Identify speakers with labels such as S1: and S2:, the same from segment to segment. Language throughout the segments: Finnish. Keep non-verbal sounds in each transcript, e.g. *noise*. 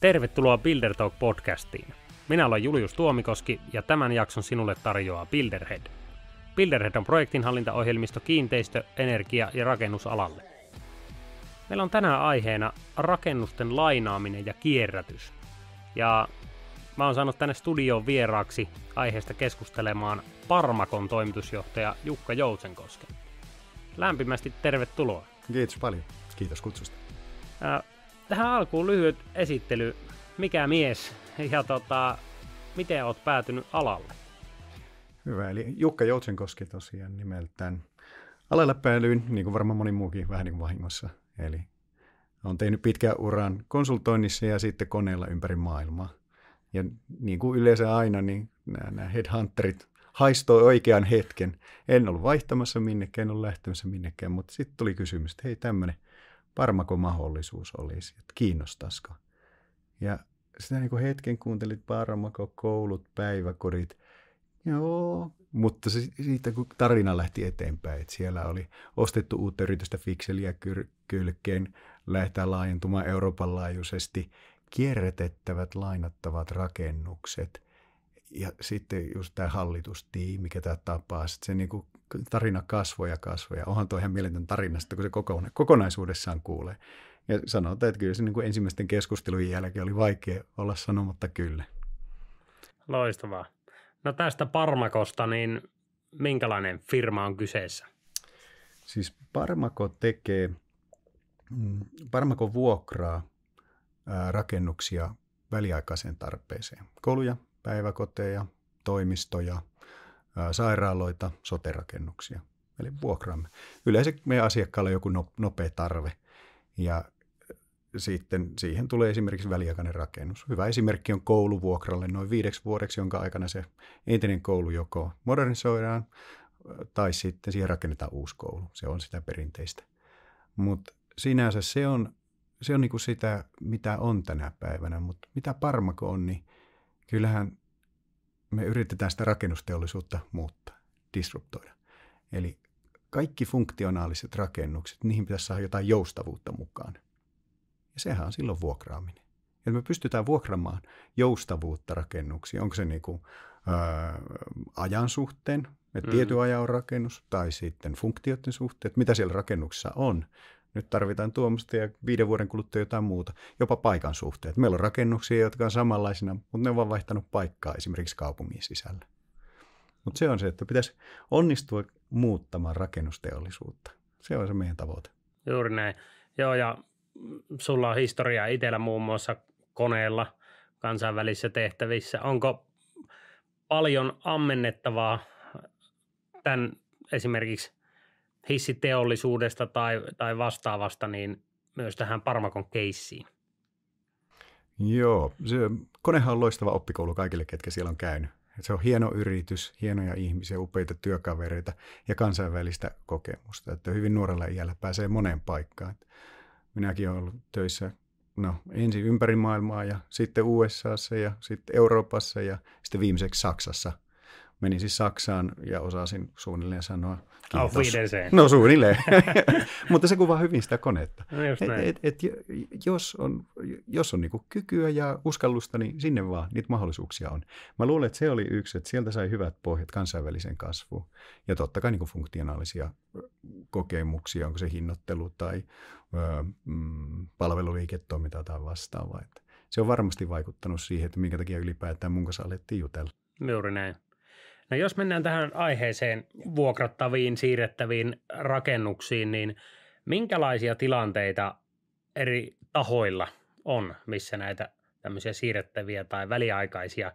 S1: Tervetuloa Builder Talk podcastiin. Minä olen Julius Tuomikoski ja tämän jakson sinulle tarjoaa Builderhead. Builderhead on projektinhallintaohjelmisto kiinteistö-, energia- ja rakennusalalle. Meillä on tänään aiheena rakennusten lainaaminen ja kierrätys. Ja mä oon saanut tänne studioon vieraaksi aiheesta keskustelemaan Parmakon toimitusjohtaja Jukka Joutsenkosken. Lämpimästi tervetuloa.
S2: Kiitos paljon. Kiitos kutsusta.
S1: Tähän alkuun lyhyt esittely. Mikä mies ja tota, miten oot päätynyt alalle?
S2: Hyvä, eli Jukka Joutsenkoski tosiaan nimeltään. Alalle päädyin, niin kuin varmaan moni muukin, vähän niin kuin vahingossa. Eli olen tehnyt pitkän uran konsultoinnissa ja sitten koneella ympäri maailmaa. Ja niin kuin yleensä aina, niin nämä, nämä headhunterit haistoi oikean hetken. En ollut vaihtamassa minnekään, en ollut lähtemässä minnekään, mutta sitten tuli kysymys, että hei tämmöinen Parmako mahdollisuus olisi, että kiinnostaisiko. Ja sitä niin kuin hetken kuuntelit Parmako, koulut, päiväkodit. Joo, mutta se, siitä kun tarina lähti eteenpäin, että siellä oli ostettu uutta yritystä Fixeliä kyr- kylkeen, lähtää laajentumaan Euroopan laajuisesti, kierrätettävät, lainattavat rakennukset ja sitten just tämä hallitustiimi, mikä tämä tapaa, sitten se niin kuin tarina kasvoi ja kasvoi. Ja onhan tuo ihan mieletön tarina, kun se kokonaisuudessaan kuulee. Ja sanotaan, että kyllä se niin kuin ensimmäisten keskustelujen jälkeen oli vaikea olla sanomatta kyllä.
S1: Loistavaa. No tästä Parmakosta, niin minkälainen firma on kyseessä?
S2: Siis Parmako tekee, mm, Parmako vuokraa rakennuksia väliaikaiseen tarpeeseen. Kouluja, päiväkoteja, toimistoja, sairaaloita, soterakennuksia. Eli vuokraamme. Yleensä meidän asiakkaalle joku no, nopea tarve ja sitten siihen tulee esimerkiksi väliaikainen rakennus. Hyvä esimerkki on kouluvuokralle noin viideksi vuodeksi, jonka aikana se entinen koulu joko modernisoidaan tai sitten siihen rakennetaan uusi koulu. Se on sitä perinteistä. Mutta sinänsä se on, se on niinku sitä, mitä on tänä päivänä, mutta mitä Parmako on, niin kyllähän me yritetään sitä rakennusteollisuutta muuttaa, disruptoida. Eli kaikki funktionaaliset rakennukset, niihin pitäisi saada jotain joustavuutta mukaan. Ja sehän on silloin vuokraaminen. Eli me pystytään vuokramaan joustavuutta rakennuksiin. Onko se niin kuin, ää, ajan suhteen, että mm. tietyn ajan on rakennus, tai sitten funktioiden suhteen, mitä siellä rakennuksessa on. Nyt tarvitaan tuommoista ja viiden vuoden kuluttua jotain muuta, jopa paikan suhteen. Meillä on rakennuksia, jotka on samanlaisina, mutta ne on vaan vaihtanut paikkaa esimerkiksi kaupungin sisällä. Mutta se on se, että pitäisi onnistua muuttamaan rakennusteollisuutta. Se on se meidän tavoite.
S1: Juuri näin. Joo, ja sulla on historiaa itsellä muun muassa koneella kansainvälisissä tehtävissä. Onko paljon ammennettavaa tämän esimerkiksi hissiteollisuudesta tai, tai vastaavasta, niin myös tähän Parmakon keissiin?
S2: Joo, se, konehan on loistava oppikoulu kaikille, ketkä siellä on käynyt. Se on hieno yritys, hienoja ihmisiä, upeita työkavereita ja kansainvälistä kokemusta. Että hyvin nuorella iällä pääsee moneen paikkaan. Minäkin olen ollut töissä no, ensin ympäri maailmaa ja sitten USAssa ja sitten Euroopassa ja sitten viimeiseksi Saksassa – menin siis Saksaan ja osasin suunnilleen sanoa
S1: kiitos. Auf
S2: No suunnilleen, *laughs* mutta se kuvaa hyvin sitä konetta. No et, et, et, jos on, jos on niinku kykyä ja uskallusta, niin sinne vaan niitä mahdollisuuksia on. Mä luulen, että se oli yksi, että sieltä sai hyvät pohjat kansainväliseen kasvuun. Ja totta kai niinku funktionaalisia kokemuksia, onko se hinnoittelu tai ö, mm, palveluliiketoiminta tai vastaavaa. Että se on varmasti vaikuttanut siihen, että minkä takia ylipäätään mun kanssa alettiin jutella.
S1: Juuri näin. No jos mennään tähän aiheeseen vuokrattaviin, siirrettäviin rakennuksiin, niin minkälaisia tilanteita eri tahoilla on, missä näitä tämmöisiä siirrettäviä tai väliaikaisia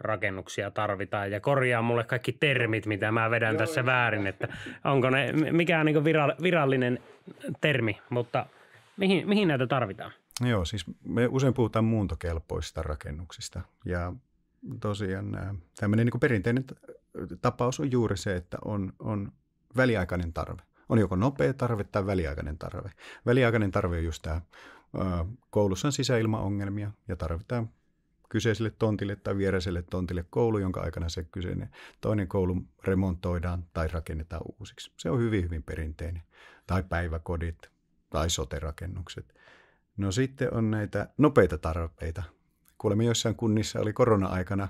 S1: rakennuksia tarvitaan ja korjaa mulle kaikki termit, mitä mä vedän tässä väärin, että onko ne mikään niin virallinen termi, mutta mihin, mihin näitä tarvitaan?
S2: Joo, siis me usein puhutaan muuntokelpoista rakennuksista ja tosiaan tämmöinen niin perinteinen tapaus on juuri se, että on, on väliaikainen tarve. On joko nopea tarve tai väliaikainen tarve. Väliaikainen tarve on just tämä, koulussa on sisäilmaongelmia ja tarvitaan kyseiselle tontille tai viereiselle tontille koulu, jonka aikana se kyseinen toinen koulu remontoidaan tai rakennetaan uusiksi. Se on hyvin, hyvin perinteinen. Tai päiväkodit tai soterakennukset. No sitten on näitä nopeita tarpeita. Kuulemme joissain kunnissa oli korona-aikana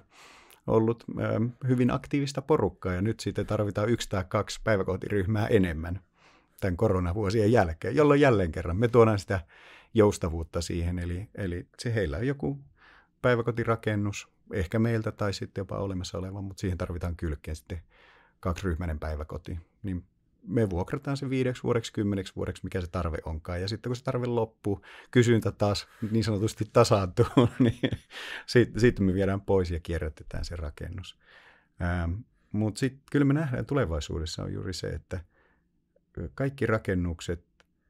S2: ollut hyvin aktiivista porukkaa ja nyt sitten tarvitaan yksi tai kaksi päiväkotiryhmää enemmän tämän koronavuosien jälkeen, jolloin jälleen kerran me tuodaan sitä joustavuutta siihen. Eli, eli se heillä on joku päiväkotirakennus, ehkä meiltä tai sitten jopa olemassa oleva, mutta siihen tarvitaan kylkeen sitten kaksiryhmäinen päiväkoti. Niin me vuokrataan se viideksi vuodeksi, kymmeneksi vuodeksi, mikä se tarve onkaan. Ja sitten kun se tarve loppuu, kysyntä taas niin sanotusti tasaantuu, *laughs* niin sitten sit me viedään pois ja kierrätetään se rakennus. Ähm, Mutta sitten kyllä me nähdään tulevaisuudessa on juuri se, että kaikki rakennukset,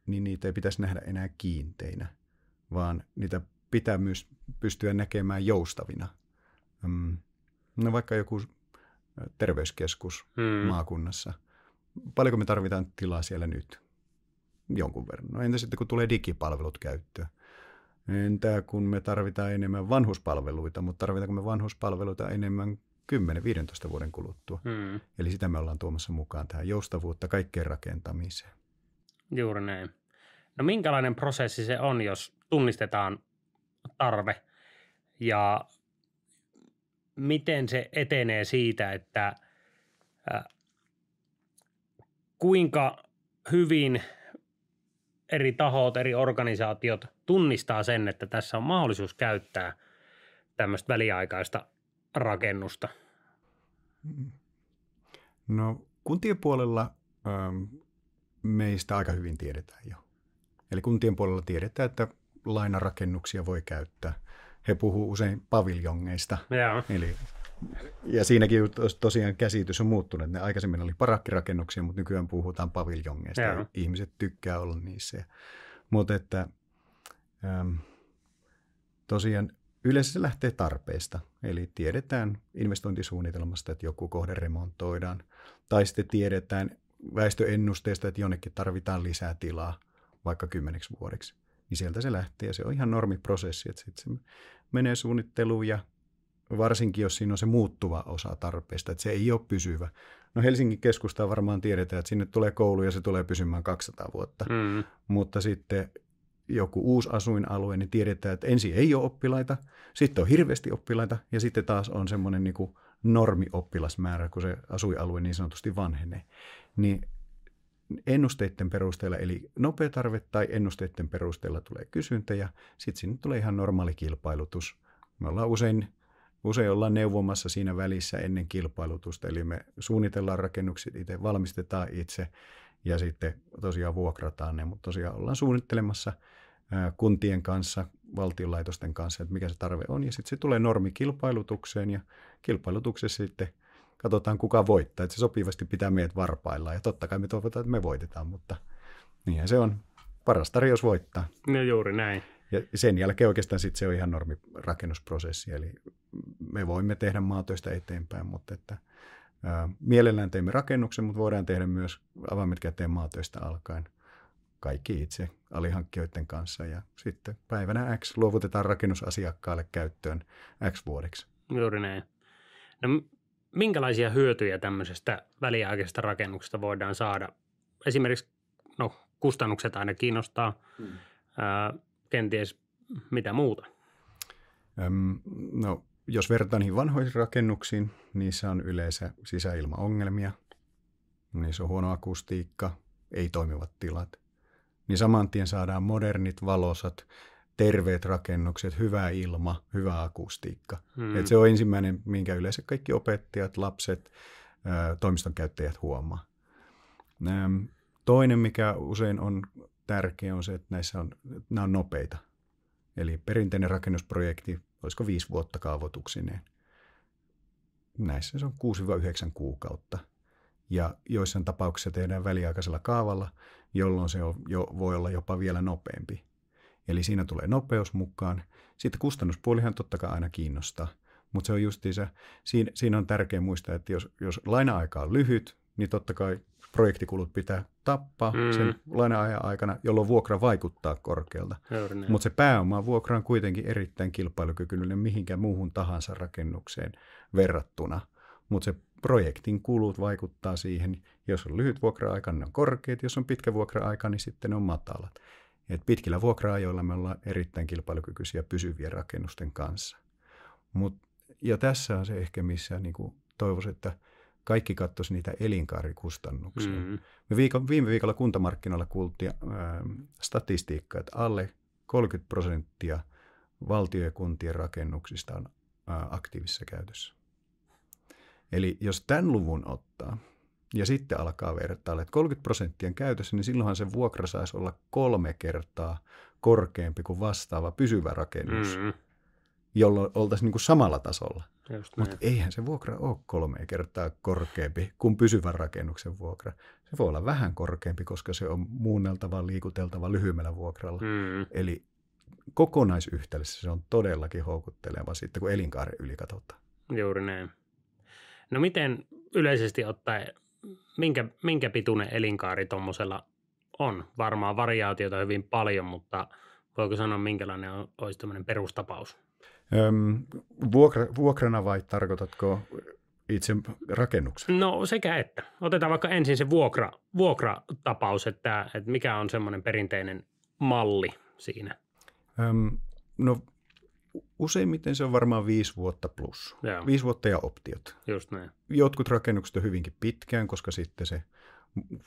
S2: niin niitä ei pitäisi nähdä enää kiinteinä, vaan niitä pitää myös pystyä näkemään joustavina. Mm. No vaikka joku terveyskeskus hmm. maakunnassa. Paljonko me tarvitaan tilaa siellä nyt? Jonkun verran. No entä sitten kun tulee digipalvelut käyttöön? Entä kun me tarvitaan enemmän vanhuspalveluita, mutta tarvitaanko me vanhuspalveluita enemmän 10-15 vuoden kuluttua? Hmm. Eli sitä me ollaan tuomassa mukaan tähän joustavuutta kaikkeen rakentamiseen.
S1: Juuri näin. No minkälainen prosessi se on, jos tunnistetaan tarve ja miten se etenee siitä, että äh, kuinka hyvin eri tahot, eri organisaatiot tunnistaa sen, että tässä on mahdollisuus käyttää tämmöistä väliaikaista rakennusta?
S2: No kuntien puolella ähm, meistä aika hyvin tiedetään jo. Eli kuntien puolella tiedetään, että lainarakennuksia voi käyttää. He puhuu usein paviljongeista.
S1: Yeah.
S2: Eli, ja siinäkin tosiaan käsitys on muuttunut. Ne aikaisemmin oli parakkirakennuksia, mutta nykyään puhutaan paviljongeista. Yeah. ihmiset tykkää olla niissä. Mutta että ähm, tosiaan yleensä se lähtee tarpeesta. Eli tiedetään investointisuunnitelmasta, että joku kohde remontoidaan. Tai sitten tiedetään väestöennusteesta, että jonnekin tarvitaan lisää tilaa vaikka kymmeneksi vuodeksi niin sieltä se lähtee ja se on ihan normiprosessi, että sitten se menee suunnitteluun ja varsinkin jos siinä on se muuttuva osa tarpeesta, että se ei ole pysyvä. No Helsingin keskustaa varmaan tiedetään, että sinne tulee koulu ja se tulee pysymään 200 vuotta, mm. mutta sitten joku uusi asuinalue, niin tiedetään, että ensin ei ole oppilaita, sitten on hirveästi oppilaita ja sitten taas on semmoinen niin normioppilasmäärä, kun se asuinalue niin sanotusti vanhenee. Niin ennusteiden perusteella, eli nopea tarve tai ennusteiden perusteella tulee kysyntä ja sitten sinne tulee ihan normaali kilpailutus. Me ollaan usein, usein ollaan neuvomassa siinä välissä ennen kilpailutusta, eli me suunnitellaan rakennukset itse, valmistetaan itse ja sitten tosiaan vuokrataan ne, mutta tosiaan ollaan suunnittelemassa kuntien kanssa, valtionlaitosten kanssa, että mikä se tarve on, ja sitten se tulee normikilpailutukseen, ja kilpailutuksessa sitten – katsotaan kuka voittaa. Että se sopivasti pitää meidät varpailla ja totta kai me toivotaan, että me voitetaan, mutta niinhän se on. Paras tarjous voittaa.
S1: No juuri näin.
S2: Ja sen jälkeen oikeastaan sit se on ihan normi rakennusprosessi, eli me voimme tehdä maatoista eteenpäin, mutta että ää, mielellään teemme rakennuksen, mutta voidaan tehdä myös avaimet käteen maatoista alkaen kaikki itse alihankkijoiden kanssa ja sitten päivänä X luovutetaan rakennusasiakkaalle käyttöön X vuodeksi.
S1: Juuri näin. No minkälaisia hyötyjä tämmöisestä väliaikaisesta rakennuksesta voidaan saada? Esimerkiksi, no kustannukset aina kiinnostaa, hmm. ää, kenties mitä muuta?
S2: Öm, no, jos verrataan niihin vanhoihin rakennuksiin, niissä on yleensä sisäilmaongelmia, niissä on huono akustiikka, ei toimivat tilat. Niin saman tien saadaan modernit, valosat, terveet rakennukset, hyvä ilma, hyvä akustiikka. Hmm. Et se on ensimmäinen, minkä yleensä kaikki opettajat, lapset, toimiston käyttäjät huomaa. Toinen, mikä usein on tärkeä, on se, että näissä on, nämä on nopeita. Eli perinteinen rakennusprojekti, olisiko viisi vuotta kaavoituksineen. Näissä se on 6-9 kuukautta. Ja joissain tapauksissa tehdään väliaikaisella kaavalla, jolloin se on, jo, voi olla jopa vielä nopeampi. Eli siinä tulee nopeus mukaan. Sitten kustannuspuolihan totta kai aina kiinnostaa, mutta se on justiinsa, siinä, siinä on tärkeää muistaa, että jos, jos laina-aika on lyhyt, niin totta kai projektikulut pitää tappaa mm. sen laina-ajan aikana, jolloin vuokra vaikuttaa korkealta. Mutta se pääoma vuokra on kuitenkin erittäin kilpailukykyinen mihinkään muuhun tahansa rakennukseen verrattuna. Mutta se projektin kulut vaikuttaa siihen, jos on lyhyt vuokra-aika, ne on korkeat, jos on pitkä vuokra-aika, niin sitten ne on matalat. Et pitkillä vuokra-ajoilla me ollaan erittäin kilpailukykyisiä pysyvien rakennusten kanssa. Mut, ja tässä on se ehkä, missä niin toivoisin, että kaikki katsoisi niitä elinkaarikustannuksia. Mm-hmm. Me viikon, viime viikolla kuntamarkkinoilla kuultiin ää, statistiikkaa, että alle 30 prosenttia valtio- ja kuntien rakennuksista on ää, aktiivisessa käytössä. Eli jos tämän luvun ottaa ja sitten alkaa vertailla, että 30 prosenttia käytössä, niin silloinhan se vuokra saisi olla kolme kertaa korkeampi kuin vastaava pysyvä rakennus, mm-hmm. jolloin oltaisiin niin kuin samalla tasolla. Mutta eihän se vuokra ole kolme kertaa korkeampi kuin pysyvän rakennuksen vuokra. Se voi olla vähän korkeampi, koska se on muunneltava, liikuteltava lyhyemmällä vuokralla. Mm. Eli kokonaisyhtälössä se on todellakin houkutteleva sitten, kun elinkaaren yli katsotaan.
S1: Juuri näin. No miten yleisesti ottaen, minkä, minkä pituinen elinkaari tuommoisella on? Varmaan variaatiota hyvin paljon, mutta voiko sanoa, minkälainen olisi tämmöinen perustapaus?
S2: Öm, vuokra, vuokrana vai tarkoitatko itse rakennuksen?
S1: No sekä että. Otetaan vaikka ensin se vuokra, vuokratapaus, että, että mikä on semmoinen perinteinen malli siinä?
S2: Öm, no useimmiten se on varmaan viisi vuotta plus. Joo. Viisi vuotta ja optiot.
S1: Just näin.
S2: Jotkut rakennukset on hyvinkin pitkään, koska sitten se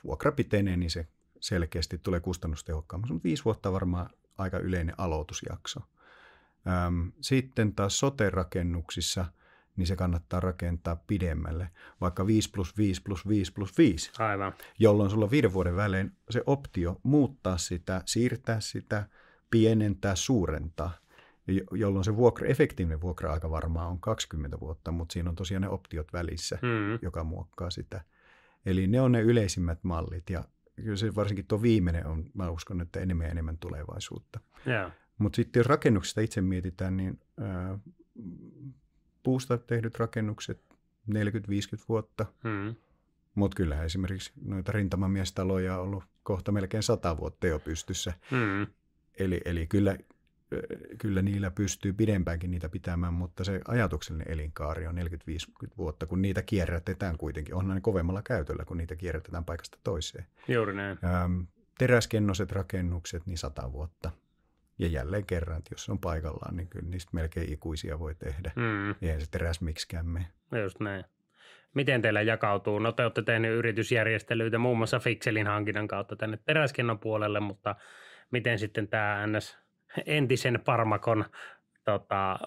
S2: vuokra pitenee, niin se selkeästi tulee kustannustehokkaammaksi. Mutta viisi vuotta varmaan aika yleinen aloitusjakso. Sitten taas sote-rakennuksissa, niin se kannattaa rakentaa pidemmälle, vaikka 5 plus 5 plus 5 plus 5.
S1: Aivan.
S2: Jolloin sulla on viiden vuoden välein se optio muuttaa sitä, siirtää sitä, pienentää, suurentaa jolloin se vuokra, efektiivinen vuokra-aika varmaan on 20 vuotta, mutta siinä on tosiaan ne optiot välissä, mm. joka muokkaa sitä. Eli ne on ne yleisimmät mallit ja kyllä se varsinkin tuo viimeinen on, mä uskon, että enemmän ja enemmän tulevaisuutta.
S1: Yeah.
S2: Mutta sitten jos rakennuksista itse mietitään, niin ää, puusta tehdyt rakennukset 40-50 vuotta. Mm. Mutta kyllähän esimerkiksi noita rintamamiestaloja on ollut kohta melkein 100 vuotta jo pystyssä. Mm. Eli, eli kyllä, kyllä niillä pystyy pidempäänkin niitä pitämään, mutta se ajatuksellinen elinkaari on 40-50 vuotta, kun niitä kierrätetään kuitenkin. Onhan ne kovemmalla käytöllä, kun niitä kierrätetään paikasta toiseen.
S1: Juuri näin. Ähm,
S2: teräskennoset rakennukset, niin 100 vuotta. Ja jälleen kerran, että jos se on paikallaan, niin kyllä niistä melkein ikuisia voi tehdä. Mm. Eihän se teräs miksikään me.
S1: Just näin. Miten teillä jakautuu? No te olette tehneet yritysjärjestelyitä muun muassa Fixelin hankinnan kautta tänne teräskennon puolelle, mutta miten sitten tämä NS entisen Parmakon tota,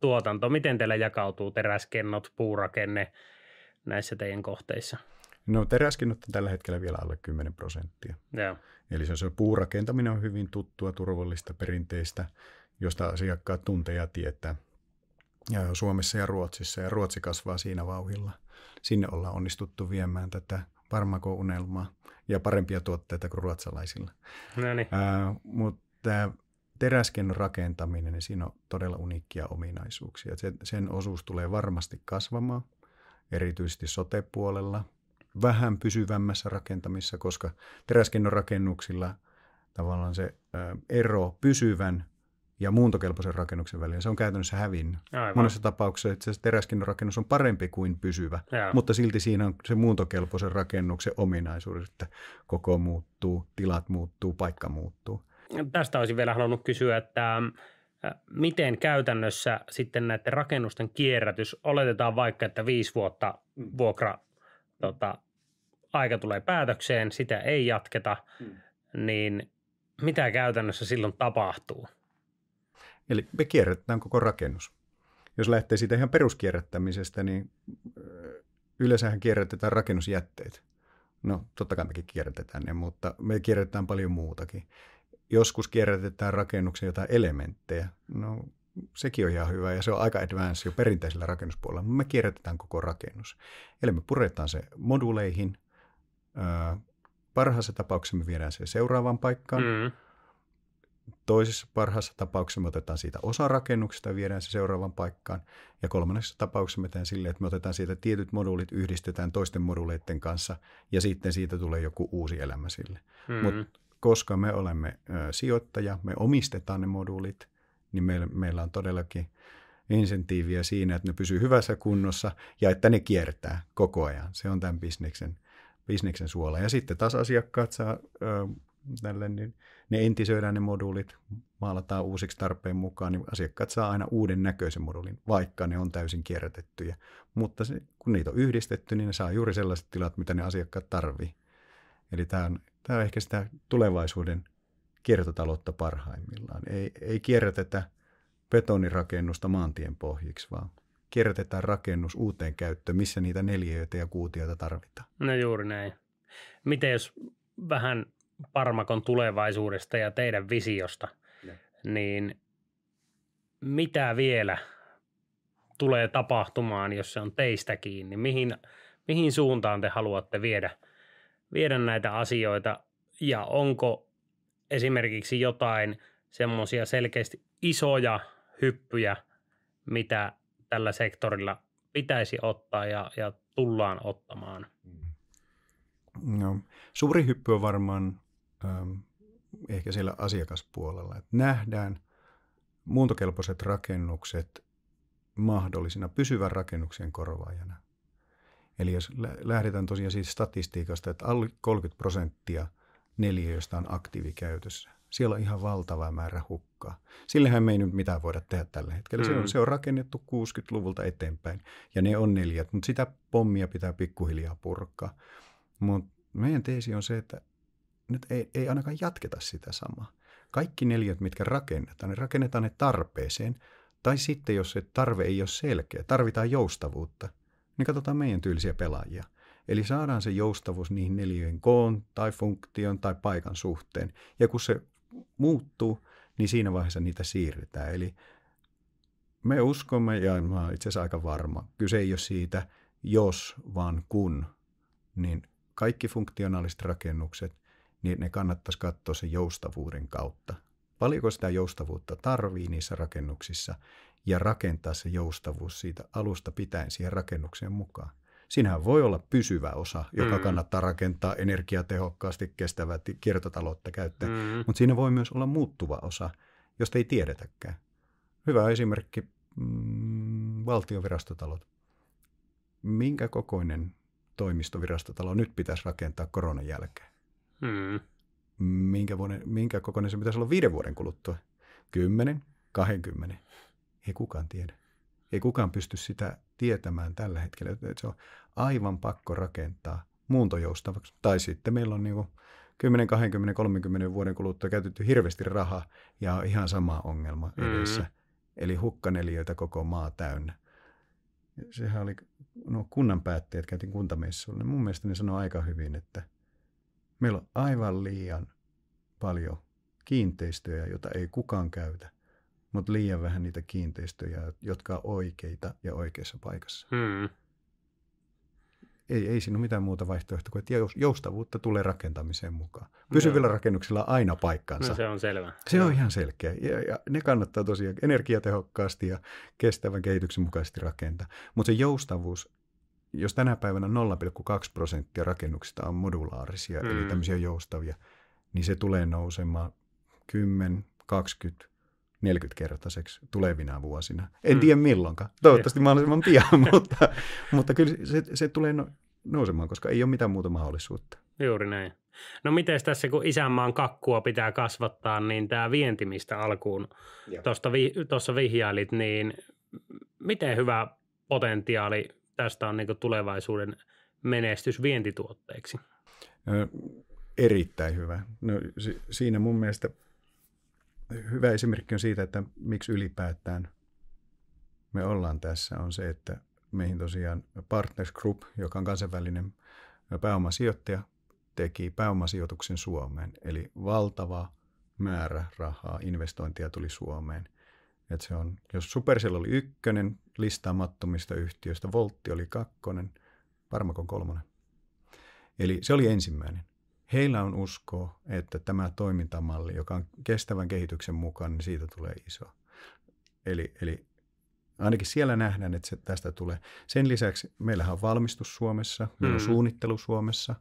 S1: tuotanto, miten teillä jakautuu teräskennot, puurakenne näissä teidän kohteissa?
S2: No teräskennot on tällä hetkellä vielä alle 10 prosenttia.
S1: Ja.
S2: Eli se, se puurakentaminen on hyvin tuttua, turvallista, perinteistä, josta asiakkaat tuntee ja tietää. Ja Suomessa ja Ruotsissa, ja Ruotsi kasvaa siinä vauhilla. Sinne ollaan onnistuttu viemään tätä Parmako-unelmaa ja parempia tuotteita kuin ruotsalaisilla.
S1: No niin.
S2: mutta teräskennon rakentaminen, niin siinä on todella uniikkia ominaisuuksia. Sen, sen osuus tulee varmasti kasvamaan, erityisesti sotepuolella, vähän pysyvämmässä rakentamissa, koska teräskennon rakennuksilla tavallaan se ero pysyvän ja muuntokelpoisen rakennuksen välillä, se on käytännössä hävinnyt. Aivan. Monessa tapauksessa se teräskennon rakennus on parempi kuin pysyvä, Jaa. mutta silti siinä on se muuntokelpoisen rakennuksen ominaisuus, että koko muuttuu, tilat muuttuu, paikka muuttuu.
S1: Tästä olisin vielä halunnut kysyä, että miten käytännössä sitten näiden rakennusten kierrätys, oletetaan vaikka, että viisi vuotta vuokra tota, aika tulee päätökseen, sitä ei jatketa, hmm. niin mitä käytännössä silloin tapahtuu?
S2: Eli me kierrätetään koko rakennus. Jos lähtee siitä ihan peruskierrättämisestä, niin yleensähän kierrätetään rakennusjätteet. No totta kai mekin kierrätetään ne, mutta me kierrätetään paljon muutakin. Joskus kierrätetään rakennuksen jotain elementtejä. No sekin on ihan hyvä ja se on aika advanced jo perinteisellä rakennuspuolella, mutta me kierrätetään koko rakennus. Eli me puretaan se moduleihin, parhaassa tapauksessa me viedään se seuraavaan paikkaan. Mm. Toisessa parhaassa tapauksessa me otetaan siitä osa rakennuksesta ja viedään se seuraavaan paikkaan. Ja kolmannessa tapauksessa me tehdään silleen, että me otetaan siitä tietyt moduulit, yhdistetään toisten moduuleiden kanssa ja sitten siitä tulee joku uusi elämä sille. Mm. Mutta koska me olemme ö, sijoittaja, me omistetaan ne moduulit, niin meillä, meillä on todellakin insentiiviä siinä, että ne pysyy hyvässä kunnossa ja että ne kiertää koko ajan. Se on tämän bisneksen, bisneksen suola. Ja sitten taas asiakkaat saa ö, tälle, niin ne entisöidään ne moduulit, maalataan uusiksi tarpeen mukaan, niin asiakkaat saa aina uuden näköisen moduulin, vaikka ne on täysin kierrätettyjä. Mutta se, kun niitä on yhdistetty, niin ne saa juuri sellaiset tilat, mitä ne asiakkaat tarvii. Eli tämä on, tämä on ehkä sitä tulevaisuuden kiertotaloutta parhaimmillaan. Ei, ei kierrätetä betonirakennusta maantien pohjiksi, vaan kierrätetään rakennus uuteen käyttöön, missä niitä neljöitä ja kuutioita tarvitaan.
S1: No juuri näin. Miten jos vähän Parmakon tulevaisuudesta ja teidän visiosta, ja. niin mitä vielä tulee tapahtumaan, jos se on teistä kiinni? Mihin, mihin suuntaan te haluatte viedä, viedä näitä asioita ja onko esimerkiksi jotain semmoisia selkeästi isoja hyppyjä, mitä tällä sektorilla pitäisi ottaa ja, ja tullaan ottamaan?
S2: No, suuri hyppy on varmaan ähm, ehkä siellä asiakaspuolella, että nähdään muuntokelpoiset rakennukset mahdollisina pysyvän rakennuksen korvaajana. Eli jos lähdetään tosiaan siitä statistiikasta, että alle 30 prosenttia neliöistä on aktiivikäytössä, siellä on ihan valtava määrä hukkaa. Sillehän me ei nyt mitään voida tehdä tällä hetkellä. Mm. Se, on, se on rakennettu 60-luvulta eteenpäin ja ne on neljät, mutta sitä pommia pitää pikkuhiljaa purkaa. Mutta meidän teesi on se, että nyt ei, ei ainakaan jatketa sitä samaa. Kaikki neljät, mitkä rakennetaan, ne rakennetaan ne tarpeeseen. Tai sitten, jos se tarve ei ole selkeä, tarvitaan joustavuutta, niin katsotaan meidän tyylisiä pelaajia. Eli saadaan se joustavuus niihin neljöjen koon tai funktion tai paikan suhteen. Ja kun se muuttuu, niin siinä vaiheessa niitä siirretään. Eli me uskomme, ja mä olen itse asiassa aika varma, kyse ei ole siitä, jos vaan kun, niin kaikki funktionaaliset rakennukset, niin ne kannattaisi katsoa sen joustavuuden kautta. Paljonko sitä joustavuutta tarvii niissä rakennuksissa ja rakentaa se joustavuus siitä alusta pitäen siihen rakennukseen mukaan. Siinähän voi olla pysyvä osa, joka mm. kannattaa rakentaa energiatehokkaasti, kestävää kiertotaloutta käyttäen, mm. mutta siinä voi myös olla muuttuva osa, josta ei tiedetäkään. Hyvä esimerkki, mm, valtiovirastotalot. Minkä kokoinen toimistovirastotalo nyt pitäisi rakentaa koronan jälkeen? Mm. Minkä, vuoden, minkä kokoinen se pitäisi olla viiden vuoden kuluttua? Kymmenen, kahdenkymmenen? Ei kukaan tiedä. Ei kukaan pysty sitä tietämään tällä hetkellä. Että se on aivan pakko rakentaa muuntojoustavaksi. Tai sitten meillä on niin 10, 20, 30 vuoden kuluttua käytetty hirveästi rahaa ja ihan sama ongelma mm. edessä. Mm. Eli hukkaneliöitä koko maa täynnä. Sehän oli, no kunnan päättäjät käytiin kuntamessuilla, niin mun mielestä ne sanoi aika hyvin, että meillä on aivan liian paljon kiinteistöjä, joita ei kukaan käytä mutta liian vähän niitä kiinteistöjä, jotka on oikeita ja oikeassa paikassa. Hmm. Ei, ei siinä ole mitään muuta vaihtoehtoa kuin, että joustavuutta tulee rakentamiseen mukaan. Pysyvillä no. rakennuksilla on aina paikkansa.
S1: No se on selvä.
S2: Se on ihan selkeä. Ja, ja ne kannattaa tosiaan energiatehokkaasti ja kestävän kehityksen mukaisesti rakentaa. Mutta se joustavuus, jos tänä päivänä 0,2 prosenttia rakennuksista on modulaarisia, hmm. eli tämmöisiä joustavia, niin se tulee nousemaan 10, 20, 40-kertaiseksi tulevina vuosina. En mm. tiedä milloinkaan. Toivottavasti mahdollisimman pian, *laughs* mutta, mutta kyllä se, se tulee no, nousemaan, koska ei ole mitään muuta mahdollisuutta.
S1: Juuri näin. No miten tässä, kun isänmaan kakkua pitää kasvattaa, niin tämä vientimistä alkuun tuossa vi, vihjailit, niin miten hyvä potentiaali tästä on niin tulevaisuuden menestys vientituotteiksi?
S2: No, erittäin hyvä. No, si, siinä mun mielestä – hyvä esimerkki on siitä, että miksi ylipäätään me ollaan tässä, on se, että meihin tosiaan Partners Group, joka on kansainvälinen pääomasijoittaja, teki pääomasijoituksen Suomeen. Eli valtava määrä rahaa, investointia tuli Suomeen. Et se on, jos Supercell oli ykkönen listaamattomista yhtiöistä, Voltti oli kakkonen, Parmakon kolmonen. Eli se oli ensimmäinen heillä on usko, että tämä toimintamalli, joka on kestävän kehityksen mukaan, niin siitä tulee iso. Eli, eli ainakin siellä nähdään, että se tästä tulee. Sen lisäksi meillähän on valmistus Suomessa, meillä on mm. suunnittelu Suomessa,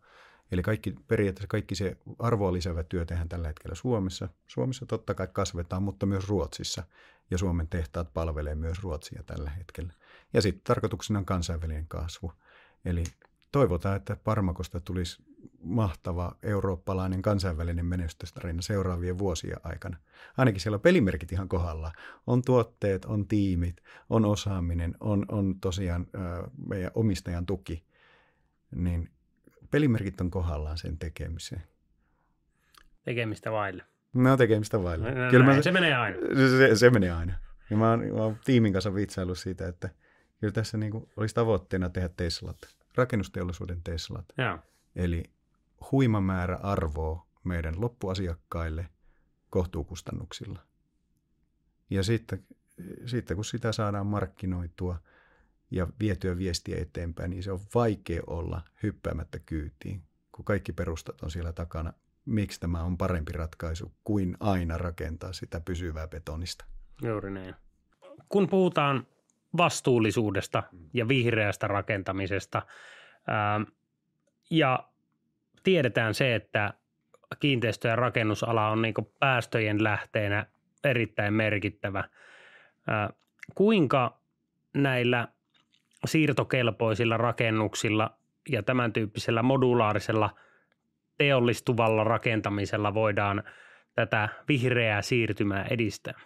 S2: eli kaikki, periaatteessa kaikki se arvoa lisäävä työ tehdään tällä hetkellä Suomessa. Suomessa totta kai kasvetaan, mutta myös Ruotsissa, ja Suomen tehtaat palvelee myös Ruotsia tällä hetkellä. Ja sitten tarkoituksena on kansainvälinen kasvu. Eli toivotaan, että Parmakosta tulisi mahtava eurooppalainen kansainvälinen menestystarina seuraavien vuosien aikana. Ainakin siellä on pelimerkit ihan kohdalla. On tuotteet, on tiimit, on osaaminen, on, on tosiaan äh, meidän omistajan tuki. Niin pelimerkit on kohdallaan sen tekemiseen.
S1: Tekemistä vaille.
S2: No tekemistä vaille.
S1: No, no, Kyllä mä, se menee aina.
S2: Se, se menee aina. Ja mä oon, mä oon tiimin kanssa vitsailu siitä, että kyllä tässä niin kuin olisi tavoitteena tehdä Teslat, rakennusteollisuuden Teslat.
S1: Ja.
S2: Eli huima määrä arvoa meidän loppuasiakkaille kohtuukustannuksilla. Ja sitten, sitten kun sitä saadaan markkinoitua ja vietyä viestiä eteenpäin, niin se on vaikea olla hyppäämättä kyytiin, kun kaikki perustat on siellä takana. Miksi tämä on parempi ratkaisu kuin aina rakentaa sitä pysyvää betonista?
S1: Juuri näin. Kun puhutaan vastuullisuudesta ja vihreästä rakentamisesta ää, ja tiedetään se, että kiinteistö- ja rakennusala on niin päästöjen lähteenä erittäin merkittävä. Kuinka näillä siirtokelpoisilla rakennuksilla ja tämän tyyppisellä modulaarisella teollistuvalla rakentamisella voidaan tätä vihreää siirtymää edistää?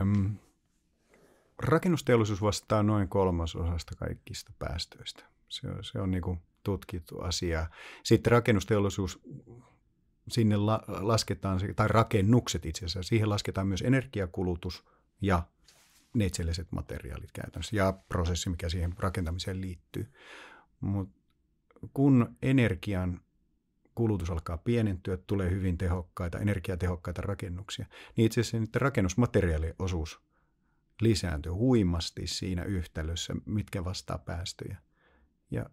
S2: Öm, rakennusteollisuus vastaa noin kolmasosasta kaikista päästöistä. Se on, se on niin kuin tutkittu asia. Sitten rakennusteollisuus, sinne la, lasketaan, tai rakennukset itse asiassa, siihen lasketaan myös energiakulutus ja neitselliset materiaalit käytännössä ja prosessi, mikä siihen rakentamiseen liittyy. Mutta kun energian kulutus alkaa pienentyä, tulee hyvin tehokkaita, energiatehokkaita rakennuksia, niin itse asiassa niiden rakennusmateriaaliosuus lisääntyy huimasti siinä yhtälössä, mitkä vastaa päästöjä. Ja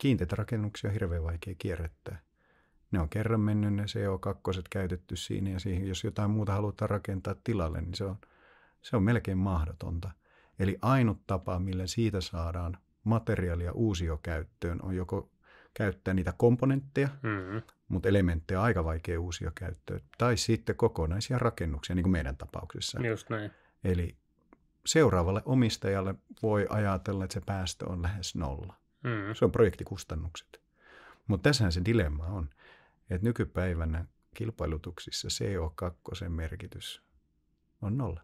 S2: kiinteitä rakennuksia on hirveän vaikea kierrättää. Ne on kerran mennyt ne CO2 käytetty siinä ja siihen, jos jotain muuta halutaan rakentaa tilalle, niin se on, se on melkein mahdotonta. Eli ainut tapa, millä siitä saadaan materiaalia uusiokäyttöön, on joko käyttää niitä komponentteja, mm-hmm. mutta elementtejä on aika vaikea uusia käyttöön, tai sitten kokonaisia rakennuksia, niin kuin meidän tapauksessa.
S1: Just näin.
S2: Eli seuraavalle omistajalle voi ajatella, että se päästö on lähes nolla. Mm. Se on projektikustannukset. Mutta tässähän se dilemma on, että nykypäivänä kilpailutuksissa CO2 merkitys on nolla.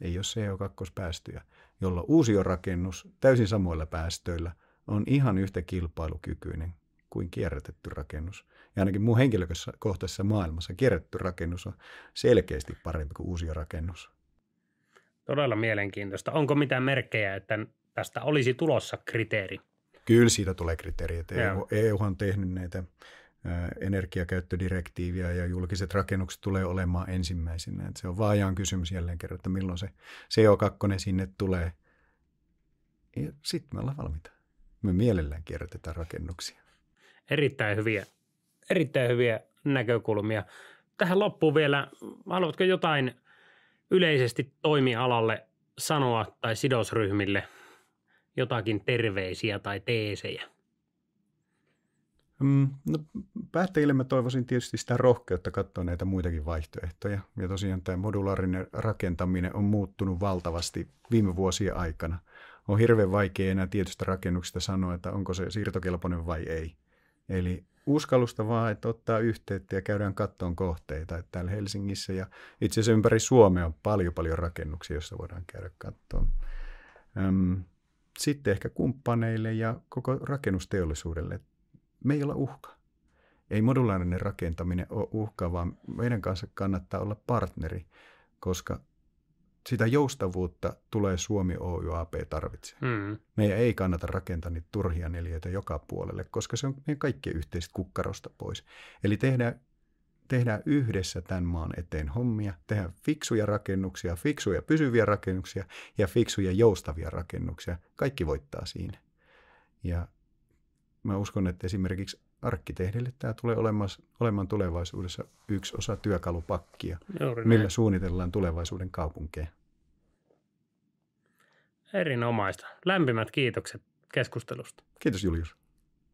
S2: Ei ole CO2-päästöjä, jolla uusi rakennus täysin samoilla päästöillä on ihan yhtä kilpailukykyinen kuin kierrätetty rakennus. Ja ainakin mun henkilökohtaisessa maailmassa kierrätetty rakennus on selkeästi parempi kuin uusi rakennus.
S1: Todella mielenkiintoista. Onko mitään merkkejä, että tästä olisi tulossa kriteeri?
S2: Kyllä siitä tulee kriteeri. EU, EU on tehnyt näitä energiakäyttödirektiiviä ja julkiset rakennukset tulee olemaan ensimmäisenä. Että se on vaajaan kysymys jälleen kerran, että milloin se CO2 sinne tulee. Ja sitten me ollaan valmiita. Me mielellään kierrätetään rakennuksia.
S1: Erittäin hyviä, erittäin hyviä näkökulmia. Tähän loppuun vielä, haluatko jotain yleisesti toimialalle sanoa tai sidosryhmille jotakin terveisiä tai teesejä?
S2: Mm, no, päättäjille mä toivoisin tietysti sitä rohkeutta katsoa näitä muitakin vaihtoehtoja. Ja tosiaan tämä modulaarinen rakentaminen on muuttunut valtavasti viime vuosien aikana. On hirveän vaikea enää tietystä rakennuksesta sanoa, että onko se siirtokelpoinen vai ei. Eli uskallusta vaan, että ottaa yhteyttä ja käydään kattoon kohteita. Että täällä Helsingissä ja itse asiassa ympäri Suomea on paljon paljon rakennuksia, joissa voidaan käydä kattoon. Öm, sitten ehkä kumppaneille ja koko rakennusteollisuudelle. Me ei olla uhka. Ei modulaarinen rakentaminen ole uhka, vaan meidän kanssa kannattaa olla partneri, koska sitä joustavuutta tulee Suomi Oy AP tarvitse. Mm. Meidän ei kannata rakentaa niitä turhia neljöitä joka puolelle, koska se on meidän kaikkien yhteistä kukkarosta pois. Eli tehdään, tehdään yhdessä tämän maan eteen hommia, tehdään fiksuja rakennuksia, fiksuja pysyviä rakennuksia ja fiksuja joustavia rakennuksia. Kaikki voittaa siinä. Ja mä uskon, että esimerkiksi arkkitehdille tämä tulee olemaan, olemaan tulevaisuudessa yksi osa työkalupakkia, Juuri millä näin. suunnitellaan tulevaisuuden kaupunkeja.
S1: Erinomaista. Lämpimät kiitokset keskustelusta.
S2: Kiitos Julius.